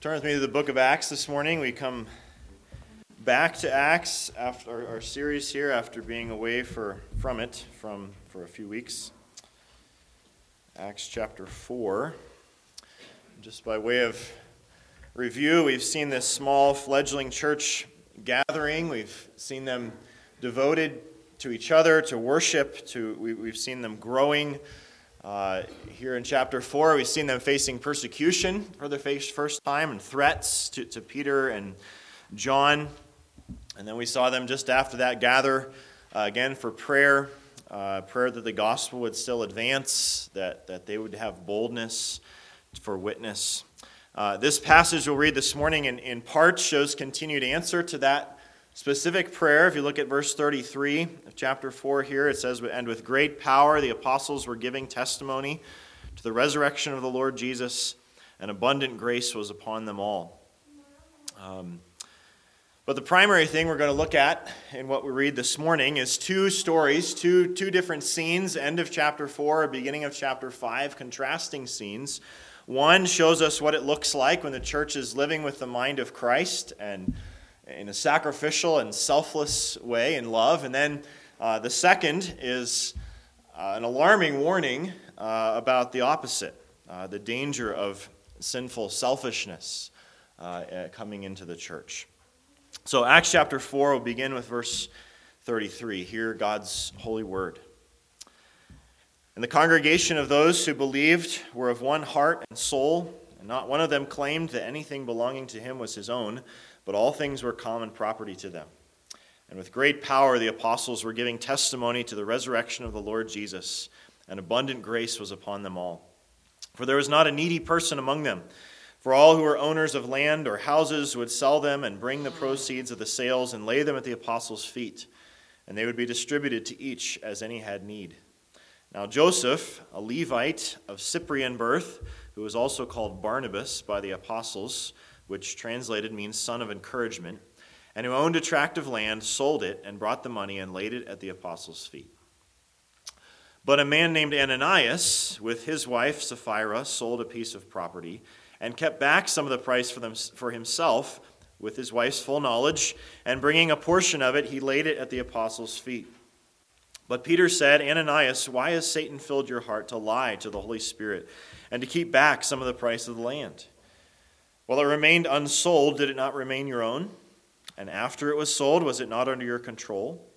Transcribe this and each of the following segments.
Turn with me to the book of Acts this morning. We come back to Acts after our, our, series here after being away for, from it from, for a few weeks. Acts chapter 4. Just by way of review, we've seen this small fledgling church gathering. We've seen them devoted to each other, to worship, to we, we've seen them growing uh, here in chapter 4, we've seen them facing persecution for the first time and threats to, to Peter and John. And then we saw them just after that gather uh, again for prayer, uh, prayer that the gospel would still advance, that, that they would have boldness for witness. Uh, this passage we'll read this morning in, in part shows continued answer to that specific prayer. If you look at verse 33 of chapter 4 here, it says, And with great power the apostles were giving testimony to the resurrection of the Lord Jesus, and abundant grace was upon them all. Um, but the primary thing we're going to look at in what we read this morning is two stories, two, two different scenes, end of chapter 4, beginning of chapter 5, contrasting scenes. One shows us what it looks like when the church is living with the mind of Christ and in a sacrificial and selfless way in love. And then uh, the second is uh, an alarming warning uh, about the opposite uh, the danger of sinful selfishness uh, uh, coming into the church. So, Acts chapter 4 will begin with verse 33. Hear God's holy word. And the congregation of those who believed were of one heart and soul, and not one of them claimed that anything belonging to him was his own but all things were common property to them. And with great power, the apostles were giving testimony to the resurrection of the Lord Jesus, and abundant grace was upon them all. For there was not a needy person among them. For all who were owners of land or houses would sell them and bring the proceeds of the sales and lay them at the apostles' feet, and they would be distributed to each as any had need. Now Joseph, a Levite of Cyprian birth, who was also called Barnabas by the apostles, which translated means son of encouragement, and who owned a tract of land, sold it, and brought the money and laid it at the apostles' feet. But a man named Ananias, with his wife Sapphira, sold a piece of property and kept back some of the price for, them, for himself with his wife's full knowledge, and bringing a portion of it, he laid it at the apostles' feet. But Peter said, Ananias, why has Satan filled your heart to lie to the Holy Spirit and to keep back some of the price of the land? While it remained unsold, did it not remain your own? And after it was sold, was it not under your control?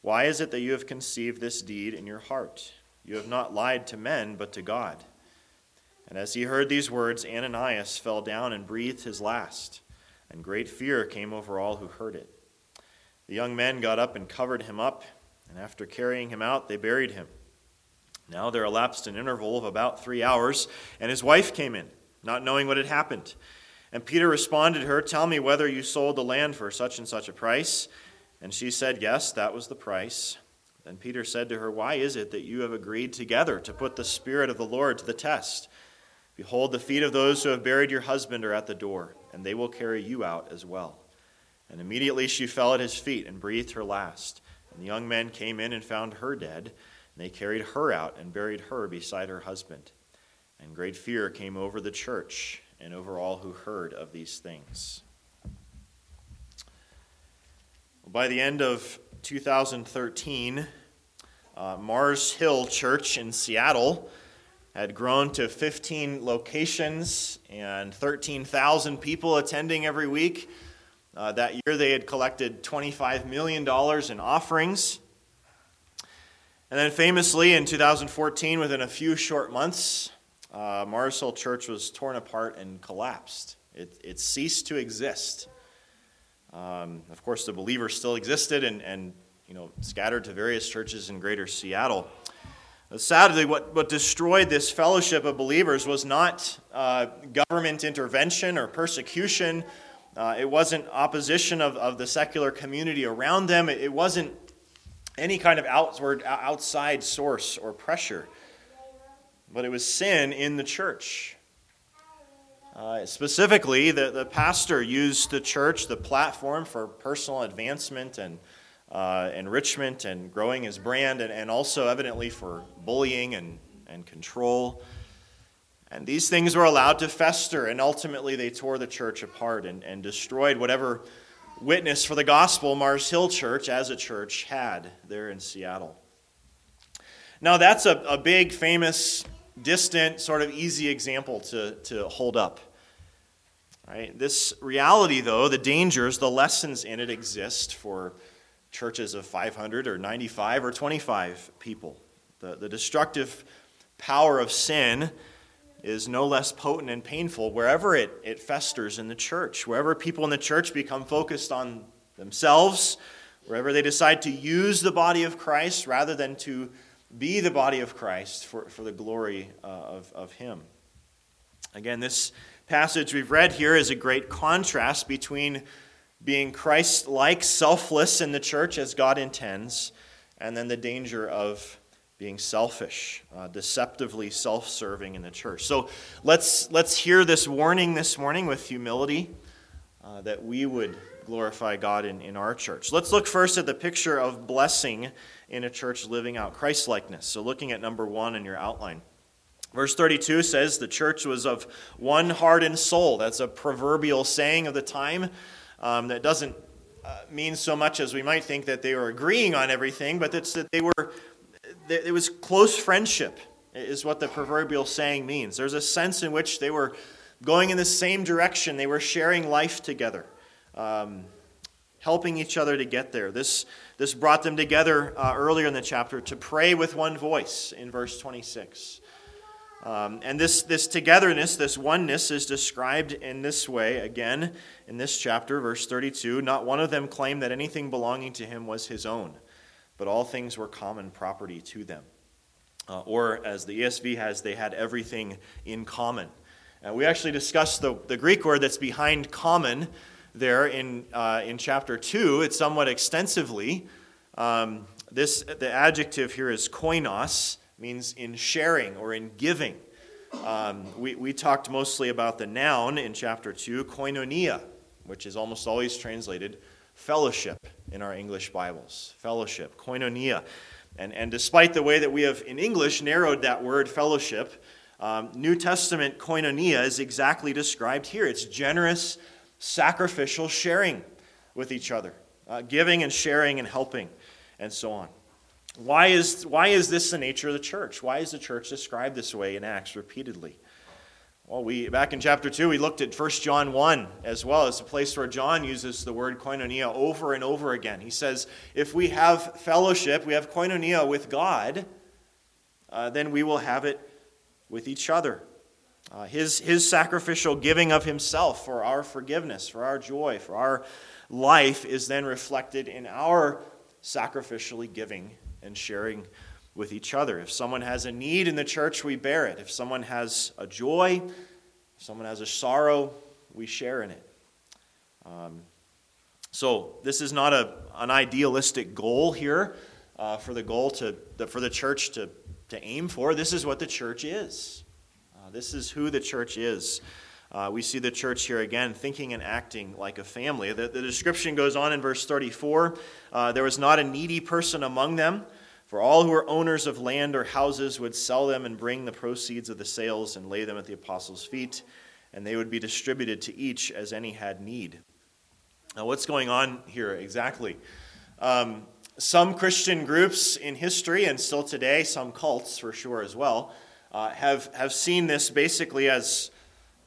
Why is it that you have conceived this deed in your heart? You have not lied to men, but to God. And as he heard these words, Ananias fell down and breathed his last, and great fear came over all who heard it. The young men got up and covered him up, and after carrying him out, they buried him. Now there elapsed an interval of about three hours, and his wife came in, not knowing what had happened. And Peter responded to her, Tell me whether you sold the land for such and such a price. And she said, Yes, that was the price. Then Peter said to her, Why is it that you have agreed together to put the Spirit of the Lord to the test? Behold, the feet of those who have buried your husband are at the door, and they will carry you out as well. And immediately she fell at his feet and breathed her last. And the young men came in and found her dead, and they carried her out and buried her beside her husband. And great fear came over the church and over all who heard of these things. By the end of 2013, uh, Mars Hill Church in Seattle had grown to 15 locations and 13,000 people attending every week. Uh, that year, they had collected $25 million in offerings. And then, famously, in 2014, within a few short months, uh, Church was torn apart and collapsed. It, it ceased to exist. Um, of course, the believers still existed and, and you know, scattered to various churches in greater Seattle. Sadly, what, what destroyed this fellowship of believers was not uh, government intervention or persecution. Uh, it wasn't opposition of, of the secular community around them. It, it wasn't any kind of outward, outside source or pressure but it was sin in the church. Uh, specifically, the, the pastor used the church, the platform, for personal advancement and uh, enrichment and growing his brand, and, and also evidently for bullying and, and control. And these things were allowed to fester, and ultimately they tore the church apart and, and destroyed whatever witness for the gospel Mars Hill Church as a church had there in Seattle. Now, that's a, a big, famous, distant, sort of easy example to, to hold up. Right? This reality, though, the dangers, the lessons in it exist for churches of 500 or 95 or 25 people. The, the destructive power of sin is no less potent and painful wherever it, it festers in the church, wherever people in the church become focused on themselves, wherever they decide to use the body of Christ rather than to be the body of Christ for, for the glory uh, of, of Him. Again, this passage we've read here is a great contrast between being Christ like, selfless in the church as God intends, and then the danger of being selfish, uh, deceptively self serving in the church. So let's, let's hear this warning this morning with humility uh, that we would glorify God in, in our church. Let's look first at the picture of blessing in a church living out Christ likeness. So, looking at number one in your outline. Verse 32 says the church was of one heart and soul. That's a proverbial saying of the time um, that doesn't uh, mean so much as we might think that they were agreeing on everything, but it's that they were it was close friendship, is what the proverbial saying means. There's a sense in which they were going in the same direction, they were sharing life together, um, helping each other to get there. This, this brought them together uh, earlier in the chapter to pray with one voice in verse 26. Um, and this, this togetherness, this oneness, is described in this way again in this chapter, verse 32. Not one of them claimed that anything belonging to him was his own but all things were common property to them. Uh, or, as the ESV has, they had everything in common. Uh, we actually discussed the, the Greek word that's behind common there in, uh, in chapter 2. It's somewhat extensively. Um, this, the adjective here is koinos, means in sharing or in giving. Um, we, we talked mostly about the noun in chapter 2, koinonia, which is almost always translated fellowship in our English Bibles. Fellowship, koinonia. And, and despite the way that we have in English narrowed that word fellowship, um, New Testament koinonia is exactly described here. It's generous, sacrificial sharing with each other, uh, giving and sharing and helping, and so on. Why is, why is this the nature of the church? Why is the church described this way in Acts repeatedly? Well, we back in chapter 2, we looked at 1 John 1 as well as a place where John uses the word koinonia over and over again. He says, if we have fellowship, we have koinonia with God, uh, then we will have it with each other. Uh, his, his sacrificial giving of himself for our forgiveness, for our joy, for our life is then reflected in our sacrificially giving and sharing with each other. If someone has a need in the church, we bear it. If someone has a joy, if someone has a sorrow, we share in it. Um, so this is not a, an idealistic goal here uh, for the goal to the, for the church to, to aim for. This is what the church is. This is who the church is. Uh, we see the church here again thinking and acting like a family. The, the description goes on in verse 34 uh, there was not a needy person among them. For all who were owners of land or houses would sell them and bring the proceeds of the sales and lay them at the apostles' feet, and they would be distributed to each as any had need. Now, what's going on here exactly? Um, some Christian groups in history, and still today, some cults for sure as well, uh, have, have seen this basically as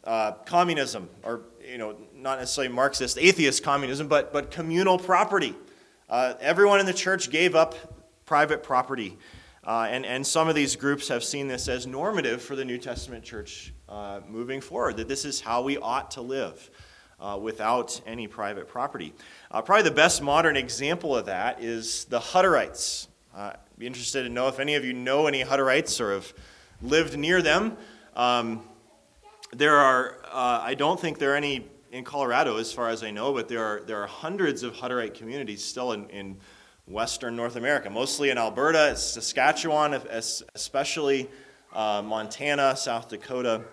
uh, communism, or you know, not necessarily Marxist atheist communism, but, but communal property. Uh, everyone in the church gave up private property. Uh, and, and some of these groups have seen this as normative for the New Testament church uh, moving forward, that this is how we ought to live uh, without any private property. Uh, probably the best modern example of that is the Hutterites. Uh, be interested to know if any of you know any Hutterites or have lived near them. Um, there are, uh, I don't think there are any in Colorado as far as I know, but there are, there are hundreds of Hutterite communities still in, in Western North America, mostly in Alberta, Saskatchewan, especially uh, Montana, South Dakota.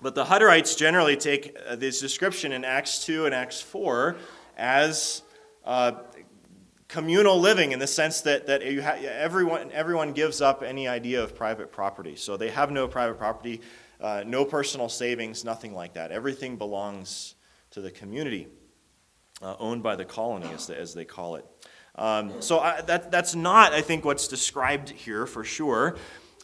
But the Hutterites generally take uh, this description in Acts 2 and Acts 4 as uh, communal living in the sense that, that ha- everyone, everyone gives up any idea of private property. So they have no private property. uh, no personal savings, nothing like that. Everything belongs to the community, uh, owned by the colony, as, as they call it. Um, so I, that, that's not, I think, what's described here for sure.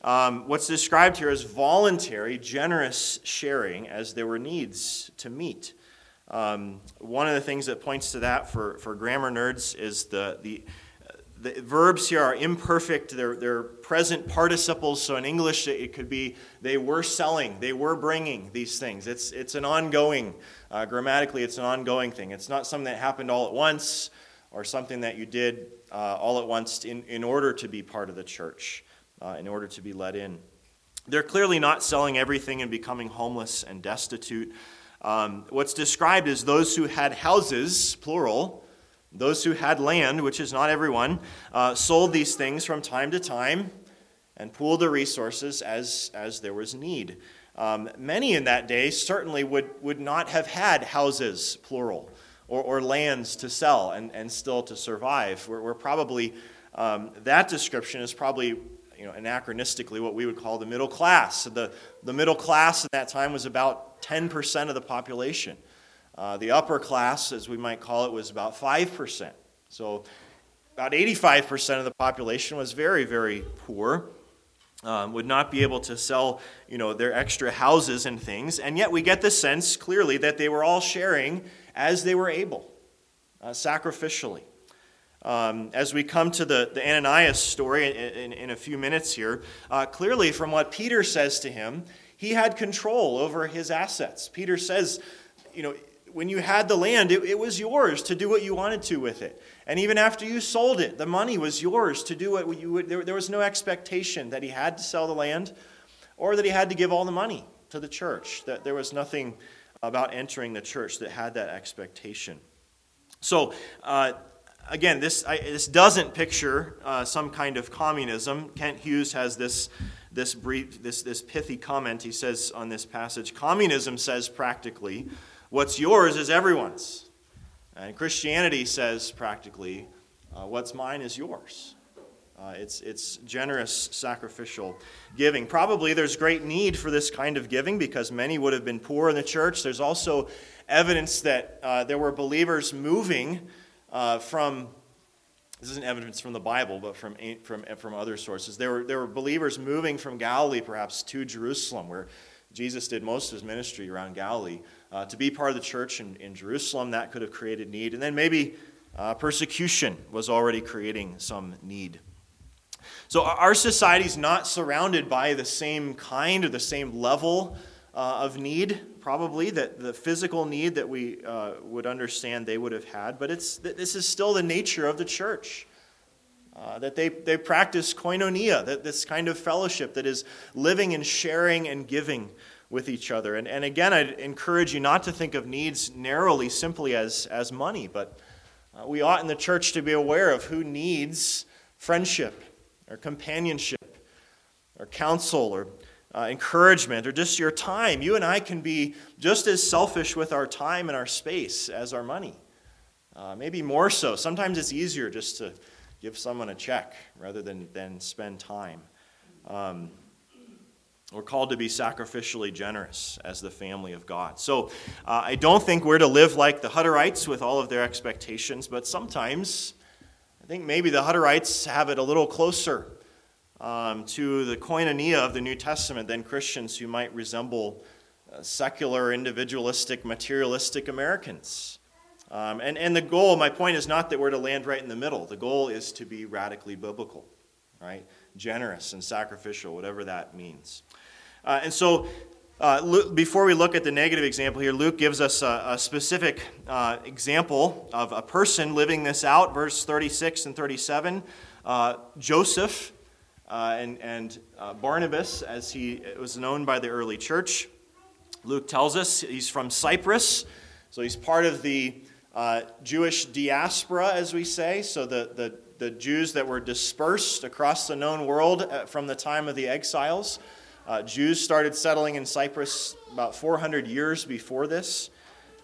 Um, what's described here is voluntary, generous sharing as there were needs to meet. Um, one of the things that points to that for, for grammar nerds is the, the, the verbs here are imperfect. They're, they're present participles. So in English, it could be they were selling, they were bringing these things. It's, it's an ongoing, uh, grammatically, it's an ongoing thing. It's not something that happened all at once or something that you did uh, all at once in, in order to be part of the church, uh, in order to be let in. They're clearly not selling everything and becoming homeless and destitute. Um, what's described is those who had houses, plural, those who had land, which is not everyone, uh, sold these things from time to time and pooled the resources as, as there was need. Um, many in that day certainly would, would not have had houses, plural, or, or lands to sell and, and still to survive. We're, we're probably, um, that description is probably you know, anachronistically what we would call the middle class. The, the middle class at that time was about 10% of the population. Uh, the upper class, as we might call it, was about 5%. So about 85% of the population was very, very poor. Um, would not be able to sell, you know, their extra houses and things, and yet we get the sense clearly that they were all sharing as they were able, uh, sacrificially. Um, as we come to the, the Ananias story in, in, in a few minutes here, uh, clearly from what Peter says to him, he had control over his assets. Peter says, you know, when you had the land, it, it, was yours to do what you wanted to with it. And even after you sold it, the money was yours to do what you would. There, there was no expectation that he had to sell the land or that he had to give all the money to the church. That there was nothing about entering the church that had that expectation. So, uh, again, this, I, this doesn't picture uh, some kind of communism. Kent Hughes has this, this, brief, this, this pithy comment he says on this passage Communism says practically, What's yours is everyone's. And Christianity says practically, uh, what's mine is yours. Uh, it's, it's generous, sacrificial giving. Probably there's great need for this kind of giving because many would have been poor in the church. There's also evidence that uh, there were believers moving uh, from, this isn't evidence from the Bible, but from, from, from other sources. There were, there were believers moving from Galilee perhaps to Jerusalem, where Jesus did most of his ministry around Galilee. Uh, to be part of the church in, in Jerusalem, that could have created need. And then maybe uh, persecution was already creating some need. So our society is not surrounded by the same kind or the same level uh, of need, probably, that the physical need that we uh, would understand they would have had, but it's, this is still the nature of the church. Uh, that they, they practice koinonia, that this kind of fellowship that is living and sharing and giving with each other. And, and again, I'd encourage you not to think of needs narrowly simply as, as money, but uh, we ought in the church to be aware of who needs friendship or companionship or counsel or uh, encouragement or just your time. You and I can be just as selfish with our time and our space as our money. Uh, maybe more so. Sometimes it's easier just to give someone a check rather than, than spend time. Um, we're called to be sacrificially generous as the family of God. So uh, I don't think we're to live like the Hutterites with all of their expectations, but sometimes I think maybe the Hutterites have it a little closer um, to the koinonia of the New Testament than Christians who might resemble uh, secular, individualistic, materialistic Americans. Um, and, and the goal, my point is not that we're to land right in the middle. The goal is to be radically biblical, right? Generous and sacrificial, whatever that means. Uh, and so, uh, Luke, before we look at the negative example here, Luke gives us a, a specific uh, example of a person living this out, verse 36 and 37. Uh, Joseph uh, and, and uh, Barnabas, as he was known by the early church. Luke tells us he's from Cyprus, so he's part of the Jewish diaspora, as we say, so the, the, the Jews that were dispersed across the known world from the time of the exiles. Uh, Jews started settling in Cyprus about 400 years before this.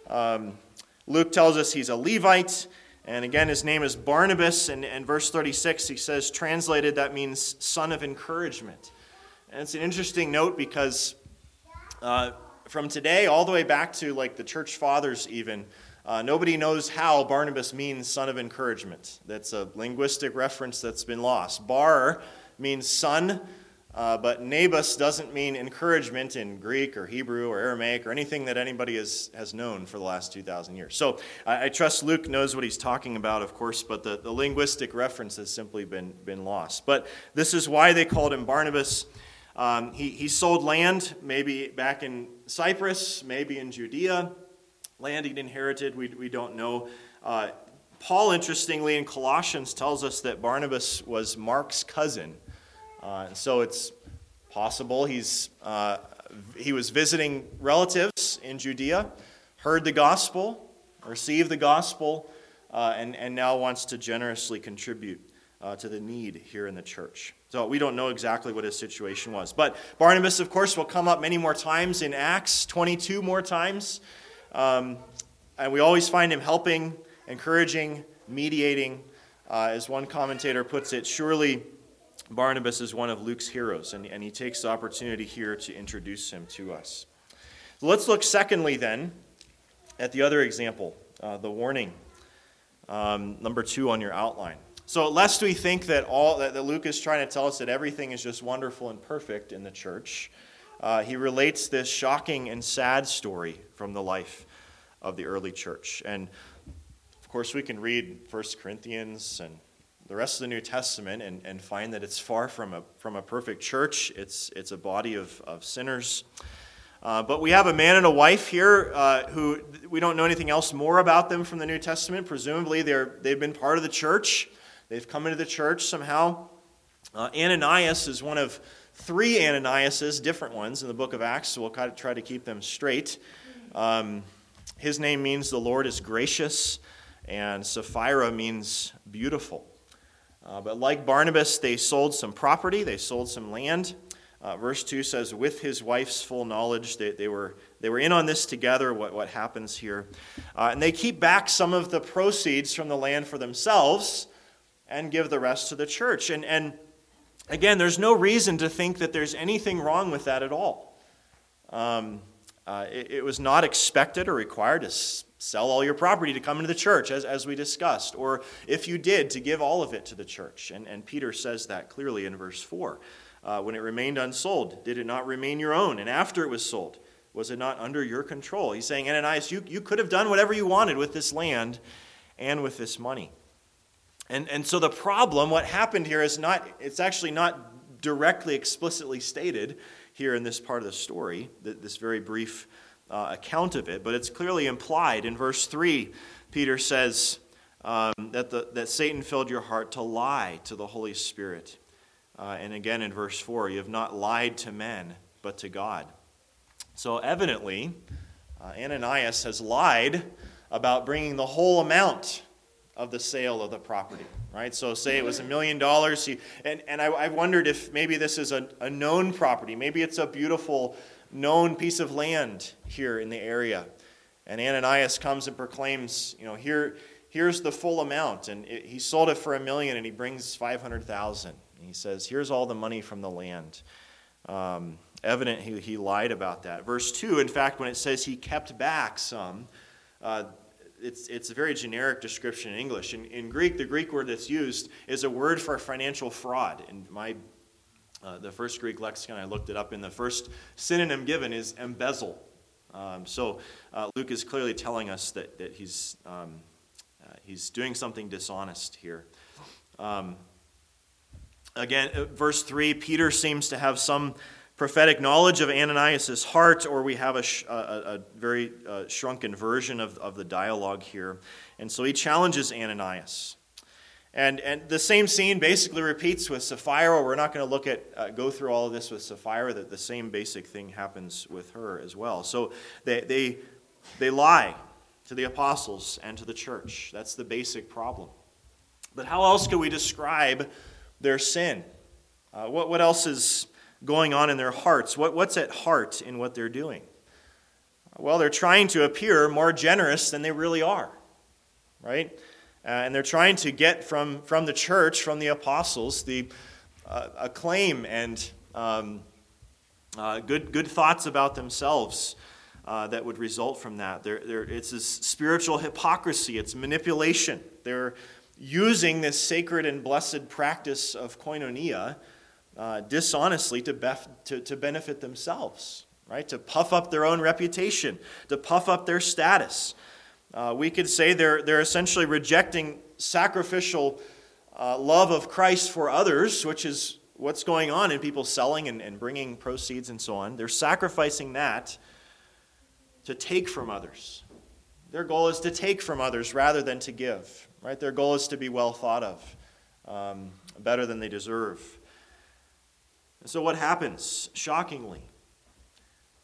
Um, Luke tells us he's a Levite, and again, his name is Barnabas. And in verse 36, he says, translated, that means son of encouragement. And it's an interesting note because uh, from today all the way back to like the church fathers, even, uh, nobody knows how Barnabas means son of encouragement. That's a linguistic reference that's been lost. Bar means son, uh, but Nabus doesn't mean encouragement in Greek or Hebrew or Aramaic or anything that anybody has, has known for the last 2,000 years. So I, I, trust Luke knows what he's talking about, of course, but the, the linguistic reference has simply been, been lost. But this is why they called him Barnabas. Um, he, he sold land, maybe back in Cyprus, maybe in Judea. Land he'd inherited, we, we don't know. Uh, Paul, interestingly, in Colossians tells us that Barnabas was Mark's cousin. Uh, so it's possible he's, uh, he was visiting relatives in Judea, heard the gospel, received the gospel, uh, and, and now wants to generously contribute uh, to the need here in the church. So we don't know exactly what his situation was. But Barnabas, of course, will come up many more times in Acts, 22 more times. Um, and we always find him helping, encouraging, mediating. Uh, as one commentator puts it, surely Barnabas is one of Luke's heroes, and, and he takes the opportunity here to introduce him to us. Let's look, secondly, then, at the other example, uh, the warning. Um, number two on your outline. So, lest we think that all that, that, Luke is trying to tell us that everything is just wonderful and perfect in the church, uh, he relates this shocking and sad story from the life of the early church. And of course, we can read 1 Corinthians and the rest of the New Testament and, and find that it's far from a, from a perfect church. It's, it's a body of, of sinners. Uh, but we have a man and a wife here uh, who we don't know anything else more about them from the New Testament. Presumably, they're, they've been part of the church, they've come into the church somehow. Uh, Ananias is one of three Ananiases, different ones, in the book of Acts, so we'll kind of try to keep them straight. Um, his name means the Lord is gracious, and Sapphira means beautiful. Uh, but like Barnabas, they sold some property, they sold some land. Uh, verse 2 says, with his wife's full knowledge, they, they, were, they were in on this together, what, what happens here. Uh, and they keep back some of the proceeds from the land for themselves and give the rest to the church. And, and again, there's no reason to think that there's anything wrong with that at all. Um, uh, it, it, was not expected or required to sell all your property to come into the church, as, as we discussed, or if you did, to give all of it to the church. And, and Peter says that clearly in verse 4. Uh, when it remained unsold, did it not remain your own? And after it was sold, was it not under your control? He's saying, Ananias, you, you could have done whatever you wanted with this land and with this money. And, and so the problem, what happened here, is not, it's actually not directly, explicitly stated here in this part of the story, this very brief uh, account of it, but it's clearly implied. In verse 3, Peter says um, that, the, that Satan filled your heart to lie to the Holy Spirit. Uh, and again in verse 4, you have not lied to men, but to God. So evidently, uh, Ananias has lied about bringing the whole amount of the sale of the property right so say it was a million dollars and, and I, I wondered if maybe this is a, a known property maybe it's a beautiful known piece of land here in the area. And Ananias comes and proclaims, you know, here, here's the full amount. And it, he sold it for a million and he brings 500,000. He says, here's all the money from the land. Um, evident he, he lied about that. Verse 2, in fact, when it says he kept back some, uh, it's, it's a very generic description in English. In, in Greek, the Greek word that's used is a word for financial fraud. And my uh, the first Greek lexicon, I looked it up, and the first synonym given is embezzle. Um, so uh, Luke is clearly telling us that, that he's, um, uh, he's doing something dishonest here. Um, again, uh, verse 3 Peter seems to have some prophetic knowledge of Ananias' heart, or we have a, sh- a, a very uh, shrunken version of, of the dialogue here. And so he challenges Ananias. And, and the same scene basically repeats with Sapphira. We're not going to look at, uh, go through all of this with Sapphira, that the same basic thing happens with her as well. So they, they, they lie to the apostles and to the church. That's the basic problem. But how else can we describe their sin? Uh, what, what else is going on in their hearts? What, what's at heart in what they're doing? Well, they're trying to appear more generous than they really are, right? Uh, and they're trying to get from, from the church, from the apostles, the uh, acclaim and um, uh, good, good thoughts about themselves uh, that would result from that. They're, they're, it's this spiritual hypocrisy, it's manipulation. They're using this sacred and blessed practice of koinonia uh, dishonestly to, bef- to, to benefit themselves, right? To puff up their own reputation, to puff up their status. Uh, we could say they're, they're essentially rejecting sacrificial uh, love of Christ for others, which is what's going on in people selling and, and bringing proceeds and so on. They're sacrificing that to take from others. Their goal is to take from others rather than to give. Right? Their goal is to be well thought of, um, better than they deserve. And so, what happens? Shockingly,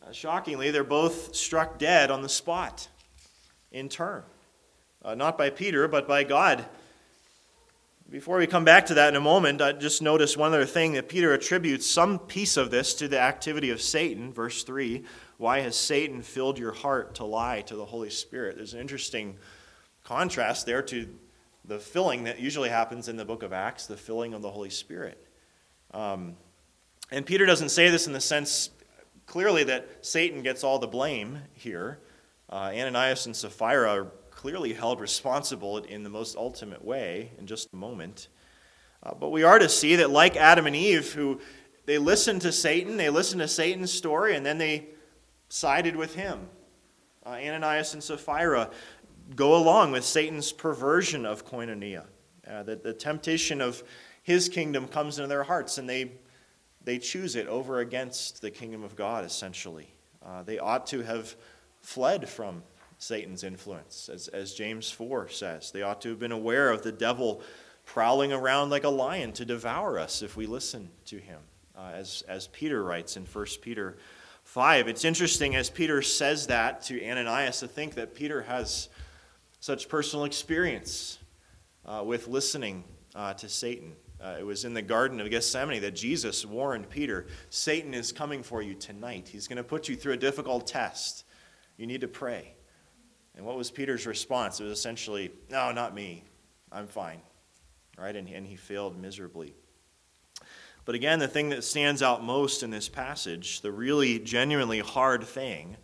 uh, shockingly, they're both struck dead on the spot in turn. Uh, not by Peter, but by God. Before we come back to that in a moment, I just notice one other thing that Peter attributes some piece of this to the activity of Satan, verse 3. Why has Satan filled your heart to lie to the Holy Spirit? There's an interesting contrast there to the filling that usually happens in the book of Acts, the filling of the Holy Spirit. Um, and Peter doesn't say this in the sense clearly that Satan gets all the blame here. Uh, Ananias and Sapphira are clearly held responsible in the most ultimate way in just a moment. Uh, but we are to see that, like Adam and Eve, who they listened to Satan, they listened to Satan's story, and then they sided with him. Uh, Ananias and Sapphira go along with Satan's perversion of koinonia. Uh, that the temptation of his kingdom comes into their hearts, and they, they choose it over against the kingdom of God, essentially. Uh, they ought to have fled from Satan's influence, as, as James 4 says. They ought to have been aware of the devil prowling around like a lion to devour us if we listen to him, uh, as, as Peter writes in 1 Peter 5. It's interesting as Peter says that to Ananias to think that Peter has such personal experience uh, with listening uh, to Satan. Uh, it was in the Garden of Gethsemane that Jesus warned Peter Satan is coming for you tonight. He's going to put you through a difficult test. You need to pray. And what was Peter's response? It was essentially, No, not me. I'm fine. Right? And, and he failed miserably. But again, the thing that stands out most in this passage, the really genuinely hard thing,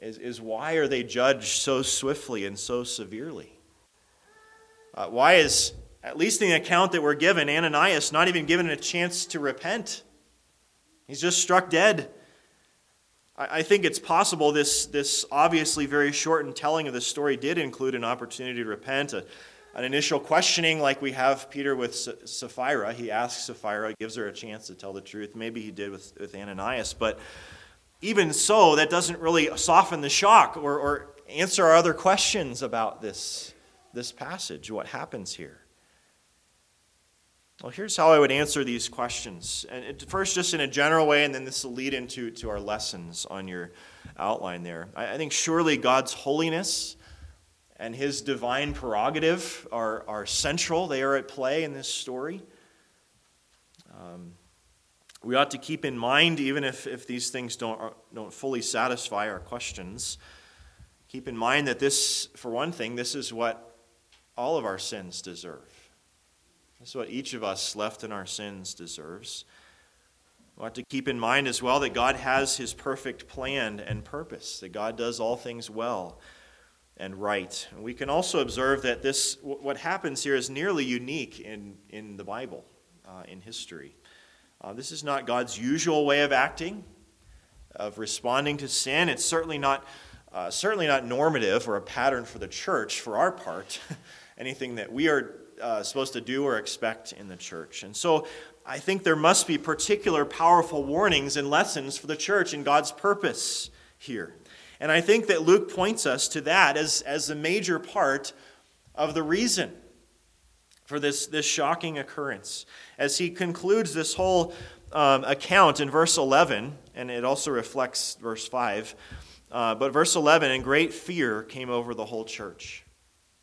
is, is why are they judged so swiftly and so severely? Uh, why is, at least in the account that we're given, Ananias not even given a chance to repent? He's just struck dead. I, think it's possible this, this obviously very shortened telling of the story did include an opportunity to repent, a, an initial questioning like we have Peter with Sapphira. He asks Sapphira, gives her a chance to tell the truth. Maybe he did with, with Ananias, but even so, that doesn't really soften the shock or, or answer our other questions about this, this passage, what happens here. Well, here's how I would answer these questions. And first, just in a general way, and then this will lead into to our lessons on your outline there. I, I think surely God's holiness and his divine prerogative are, are central, they are at play in this story. Um, we ought to keep in mind, even if, if these things don't, don't fully satisfy our questions, keep in mind that this, for one thing, this is what all of our sins deserve. This is what each of us left in our sins deserves. We ought to keep in mind as well that God has his perfect plan and purpose, that God does all things well and right. And we can also observe that this, what happens here is nearly unique in, in the Bible, uh, in history. Uh, this is not God's usual way of acting, of responding to sin. It's certainly not, uh, certainly not normative or a pattern for the church for our part, anything that we are uh, supposed to do or expect in the church. And so I think there must be particular powerful warnings and lessons for the church in God's purpose here. And I think that Luke points us to that as, as a major part of the reason for this, this shocking occurrence. As he concludes this whole um, account in verse 11, and it also reflects verse 5, uh, but verse 11, and great fear came over the whole church.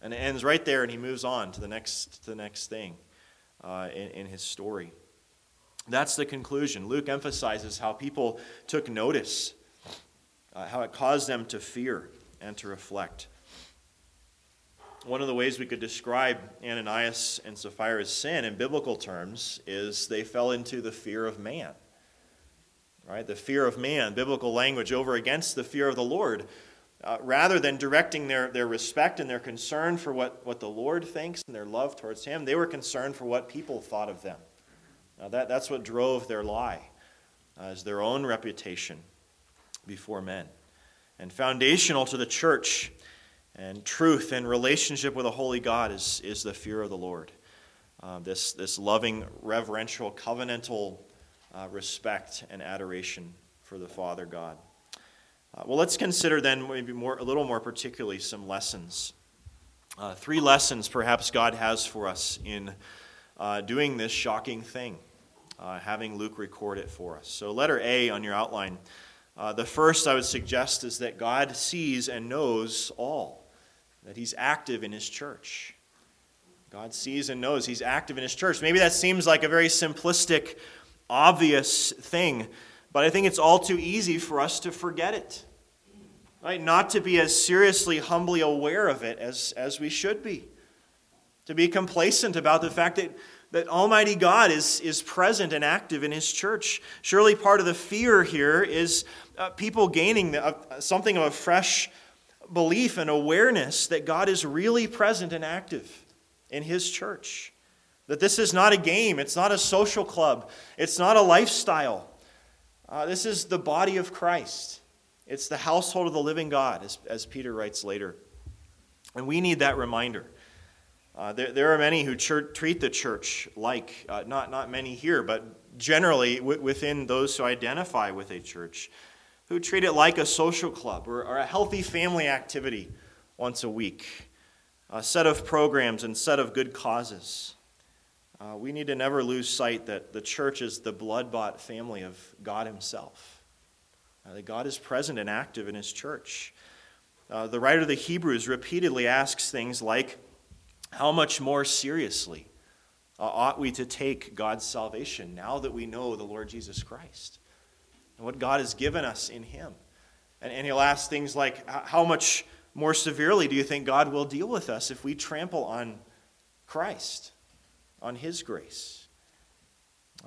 And it ends right there, and he moves on to the next, to the next thing uh, in, in his story. That's the conclusion. Luke emphasizes how people took notice, uh, how it caused them to fear and to reflect. One of the ways we could describe Ananias and Sapphira's sin in biblical terms is they fell into the fear of man. right? The fear of man, biblical language, over against the fear of the Lord. Uh, rather than directing their, their respect and their concern for what, what the Lord thinks and their love towards Him, they were concerned for what people thought of them. Now that, that's what drove their lie, uh, as their own reputation before men. And foundational to the church and truth and relationship with a holy God is, is the fear of the Lord. Uh, this, this loving, reverential, covenantal uh, respect and adoration for the Father God. Uh, well, let's consider then maybe more, a little more particularly some lessons. Uh, three lessons perhaps God has for us in uh, doing this shocking thing, uh, having Luke record it for us. So, letter A on your outline. Uh, the first I would suggest is that God sees and knows all, that He's active in His church. God sees and knows He's active in His church. Maybe that seems like a very simplistic, obvious thing. But I think it's all too easy for us to forget it. Right? Not to be as seriously, humbly aware of it as, as we should be. To be complacent about the fact that, that Almighty God is, is present and active in His church. Surely part of the fear here is uh, people gaining the, uh, something of a fresh belief and awareness that God is really present and active in His church. That this is not a game, it's not a social club, it's not a lifestyle. Uh, this is the body of Christ. It's the household of the living God, as, as Peter writes later. And we need that reminder. Uh, there, there are many who church, treat the church like, uh, not, not many here, but generally w- within those who identify with a church, who treat it like a social club or, or a healthy family activity once a week, a set of programs and set of good causes. Uh, we need to never lose sight that the church is the blood bought family of God Himself. Uh, that God is present and active in His church. Uh, the writer of the Hebrews repeatedly asks things like, How much more seriously uh, ought we to take God's salvation now that we know the Lord Jesus Christ and what God has given us in Him? And, and he'll ask things like, How much more severely do you think God will deal with us if we trample on Christ? On His grace.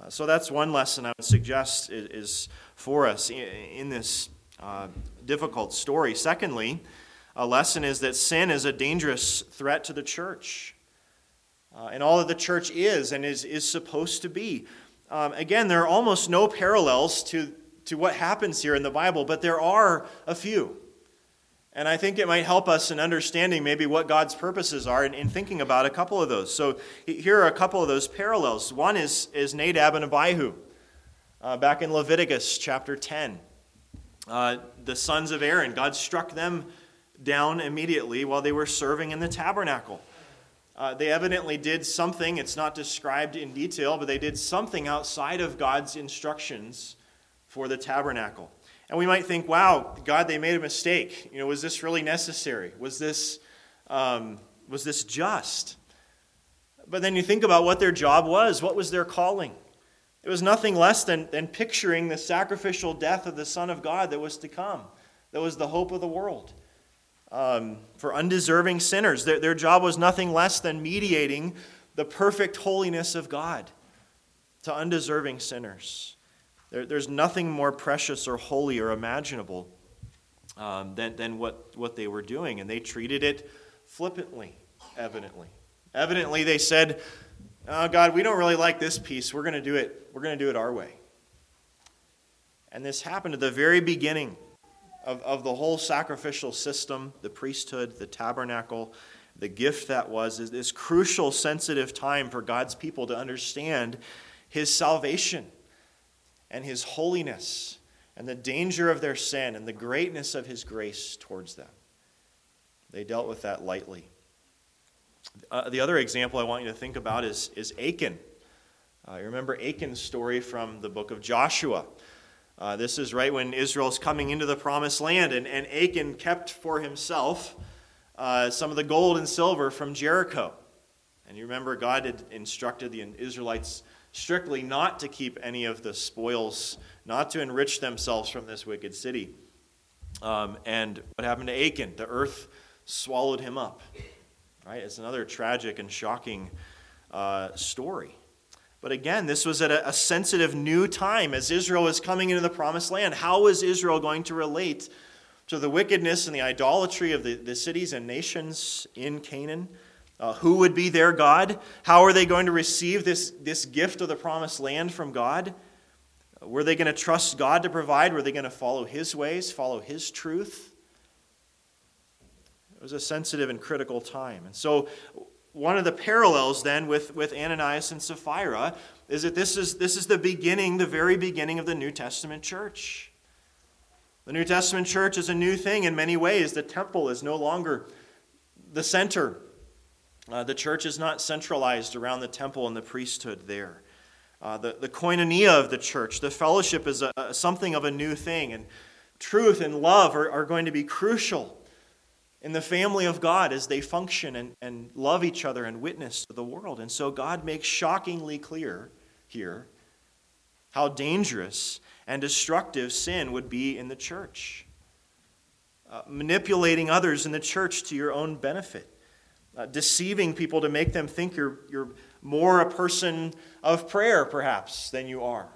Uh, so that's one lesson I would suggest is, for us in, in this uh, difficult story. Secondly, a lesson is that sin is a dangerous threat to the church. Uh, and all that the church is and is, is supposed to be. Um, again, there are almost no parallels to, to what happens here in the Bible, but there are a few. And I think it might help us in understanding maybe what God's purposes are in, in, thinking about a couple of those. So here are a couple of those parallels. One is, is Nadab and Abihu. Uh, back in Leviticus chapter 10, uh, the sons of Aaron, God struck them down immediately while they were serving in the tabernacle. Uh, they evidently did something, it's not described in detail, but they did something outside of God's instructions for the tabernacle. And we might think, wow, God, they made a mistake. You know, was this really necessary? Was this, um, was this just? But then you think about what their job was. What was their calling? It was nothing less than, than picturing the sacrificial death of the Son of God that was to come, that was the hope of the world. Um, for undeserving sinners, their, their job was nothing less than mediating the perfect holiness of God to undeserving sinners. There, there's nothing more precious or holy or imaginable um, than, than what, what they were doing. And they treated it flippantly, evidently. Evidently, they said, oh, God, we don't really like this piece. We're going to do it. We're going to do it our way. And this happened at the very beginning of, of the whole sacrificial system, the priesthood, the tabernacle, the gift that was, is this crucial, sensitive time for God's people to understand his salvation and his holiness and the danger of their sin and the greatness of his grace towards them. They dealt with that lightly. Uh, the other example I want you to think about is, is Achan. Uh, you remember Achan's story from the book of Joshua. Uh, this is right when Israel is coming into the promised land, and, and Achan kept for himself uh, some of the gold and silver from Jericho. And you remember God had instructed the Israelites strictly not to keep any of the spoils, not to enrich themselves from this wicked city. Um, and what happened to Achan? The earth swallowed him up. Right? It's another tragic and shocking uh, story. But again, this was at a, sensitive new time as Israel was coming into the promised land. How was Israel going to relate to the wickedness and the idolatry of the, the cities and nations in Canaan? Uh, who would be their God? How are they going to receive this, this gift of the promised land from God? Were they going to trust God to provide? Were they going to follow His ways, follow His truth? It was a sensitive and critical time. And so, one of the parallels then with, with Ananias and Sapphira is that this is, this is the beginning, the very beginning of the New Testament church. The New Testament church is a new thing in many ways. The temple is no longer the center. Uh, the church is not centralized around the temple and the priesthood there. Uh, the, the koinonia of the church, the fellowship is a, a, something of a new thing, and truth and love are, are going to be crucial in the family of God as they function and, and love each other and witness to the world. And so God makes shockingly clear here how dangerous and destructive sin would be in the church. Uh, manipulating others in the church to your own benefit, uh, deceiving people to make them think you're, you're more a person of prayer, perhaps, than you are.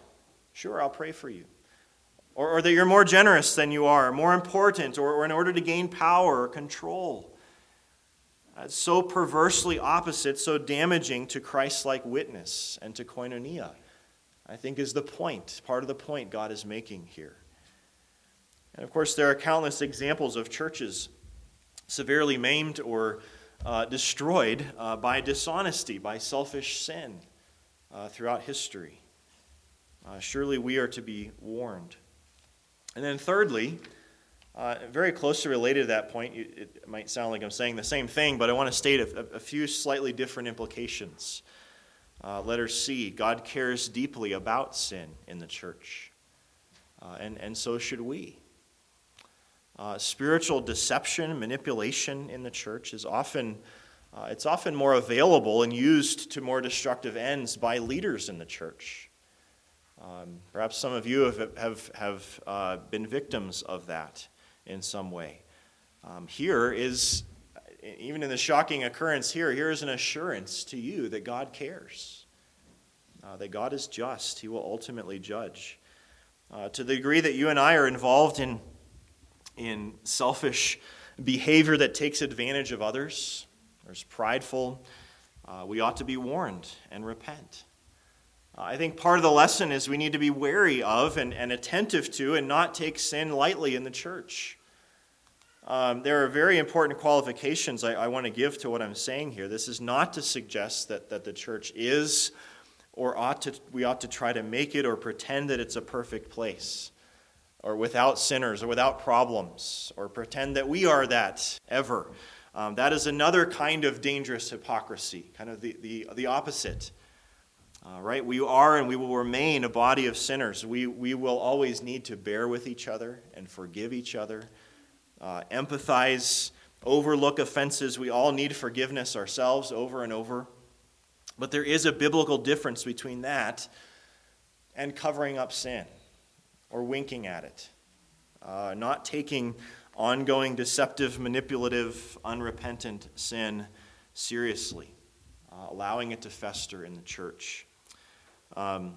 Sure, I'll pray for you or, or that you're more generous than you are, more important, or, or in order to gain power or control. That's so perversely opposite, so damaging to Christ like witness and to koinonia, I think is the point, part of the point God is making here. And of course, there are countless examples of churches severely maimed or uh, destroyed uh, by dishonesty, by selfish sin uh, throughout history. Uh, surely we are to be warned. And then, thirdly, uh, very closely related to that point, it might sound like I'm saying the same thing, but I want to state a, a few slightly different implications. Uh, letter C God cares deeply about sin in the church, and, and so should we. Uh, spiritual deception, manipulation in the church is often. Uh, it's often more available and used to more destructive ends by leaders in the church. Um, perhaps some of you have, have, have uh, been victims of that in some way. Um, here is, even in the shocking occurrence here, here is an assurance to you that God cares, uh, that God is just. He will ultimately judge. Uh, to the degree that you and I are involved in, in selfish behavior that takes advantage of others, or is prideful, uh, we ought to be warned and repent. I think part of the lesson is we need to be wary of and, and attentive to and not take sin lightly in the church. Um, there are very important qualifications I, I want to give to what I'm saying here. This is not to suggest that, that the church is or ought to, we ought to try to make it or pretend that it's a perfect place or without sinners or without problems or pretend that we are that ever. Um, that is another kind of dangerous hypocrisy, kind of the, the, the opposite. Uh, right? We are and we will remain a body of sinners. We, we will always need to bear with each other and forgive each other, uh, empathize, overlook offenses. We all need forgiveness ourselves over and over. But there is a biblical difference between that and covering up sin or winking at it, uh, not taking ongoing deceptive, manipulative, unrepentant sin seriously, uh, allowing it to fester in the church. Um,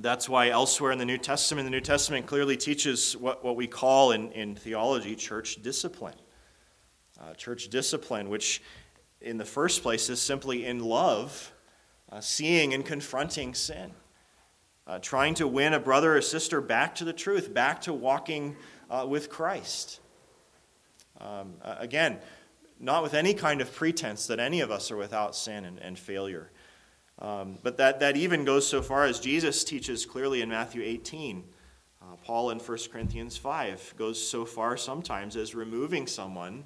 that's why elsewhere in the New Testament, the New Testament clearly teaches what, what we call in, in theology church discipline. Uh, church discipline, which in the first place is simply in love, uh, seeing and confronting sin, uh, trying to win a brother or sister back to the truth, back to walking uh, with Christ. Um, again, not with any kind of pretense that any of us are without sin and, and failure. Um, but that, that even goes so far as Jesus teaches clearly in Matthew 18. Uh, Paul in 1 Corinthians 5 goes so far sometimes as removing someone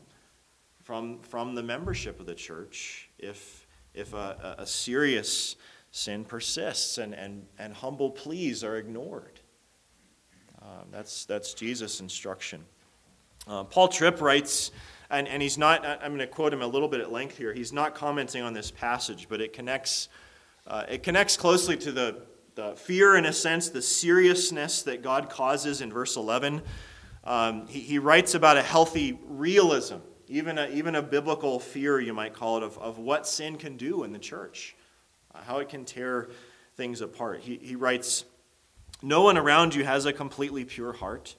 from, from the membership of the church if, if a, a serious sin persists and, and, and humble pleas are ignored. Um, that's, that's Jesus' instruction. Uh, Paul Tripp writes, and, and he's not, I'm going to quote him a little bit at length here. He's not commenting on this passage, but it connects uh, it connects closely to the, the fear, in a sense, the seriousness that God causes in verse 11. Um, he, he writes about a healthy realism, even a, even a biblical fear, you might call it, of, of what sin can do in the church, how it can tear things apart. He, he writes, No one around you has a completely pure heart.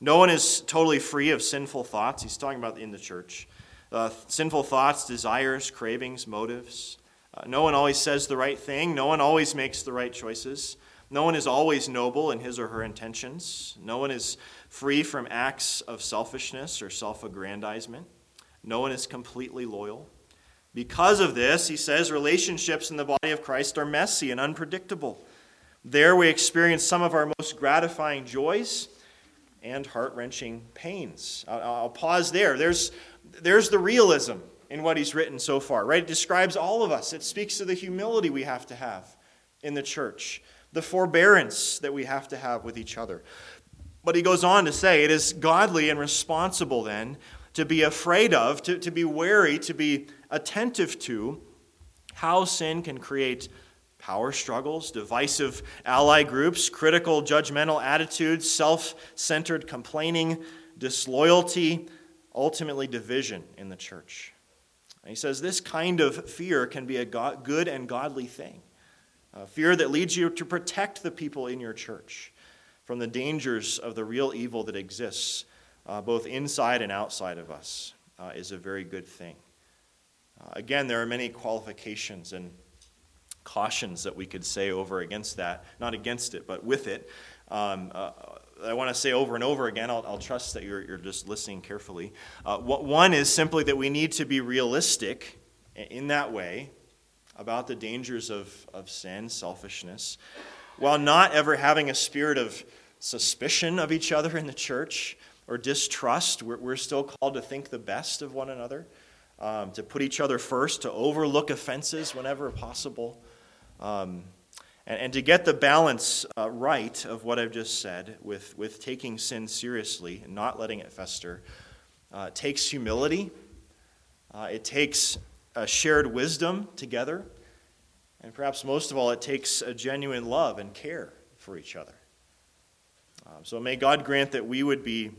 No one is totally free of sinful thoughts. He's talking about in the church. Uh, sinful thoughts, desires, cravings, motives. Uh, no one always says the right thing. No one always makes the right choices. No one is always noble in his or her intentions. No one is free from acts of selfishness or self aggrandizement. No one is completely loyal. Because of this, he says, relationships in the body of Christ are messy and unpredictable. There we experience some of our most gratifying joys and heart wrenching pains. I'll, I'll, pause there. There's, there's the realism in what he's written so far, right? It describes all of us. It speaks to the humility we have to have in the church, the forbearance that we have to have with each other. But he goes on to say it is godly and responsible then to be afraid of, to, to be wary, to be attentive to how sin can create power struggles, divisive ally groups, critical judgmental attitudes, self centered complaining, disloyalty, ultimately division in the church. And he says this kind of fear can be a good and godly thing. A fear that leads you to protect the people in your church from the dangers of the real evil that exists uh, both inside and outside of us uh, is a very good thing. Uh, again, there are many qualifications and cautions that we could say over against that, not against it, but with it. Um, uh, I want to say over and over again, I'll, I'll trust that you're, you're, just listening carefully. Uh, what, one is simply that we need to be realistic in that way about the dangers of, of sin, selfishness, while not ever having a spirit of suspicion of each other in the church or distrust. We're, we're still called to think the best of one another, um, to put each other first, to overlook offenses whenever possible. Um, and, and, to get the balance uh, right of what I've just said with, with taking sin seriously and not letting it fester uh, takes humility, uh, it takes a shared wisdom together, and perhaps most of all, it takes a genuine love and care for each other. Um, so may God grant that we would be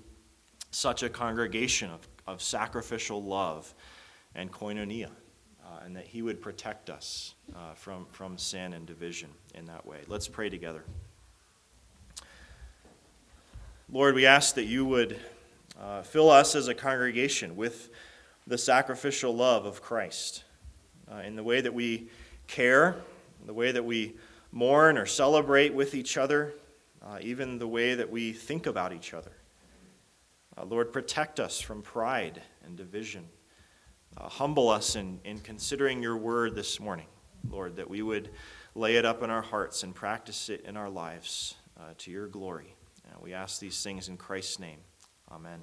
such a congregation of, of sacrificial love and koinonia, uh, and that He would protect us uh, from, from sin and division in that way. Let's pray together. Lord, we ask that you would uh, fill us as a congregation with the sacrificial love of Christ uh, in the way that we care, the way that we mourn or celebrate with each other, uh, even the way that we think about each other. Uh, Lord, protect us from pride and division. Uh, humble us in, in considering your word this morning, Lord, that we would lay it up in our hearts and practice it in our lives uh, to your glory. Uh, we ask these things in Christ's name. Amen.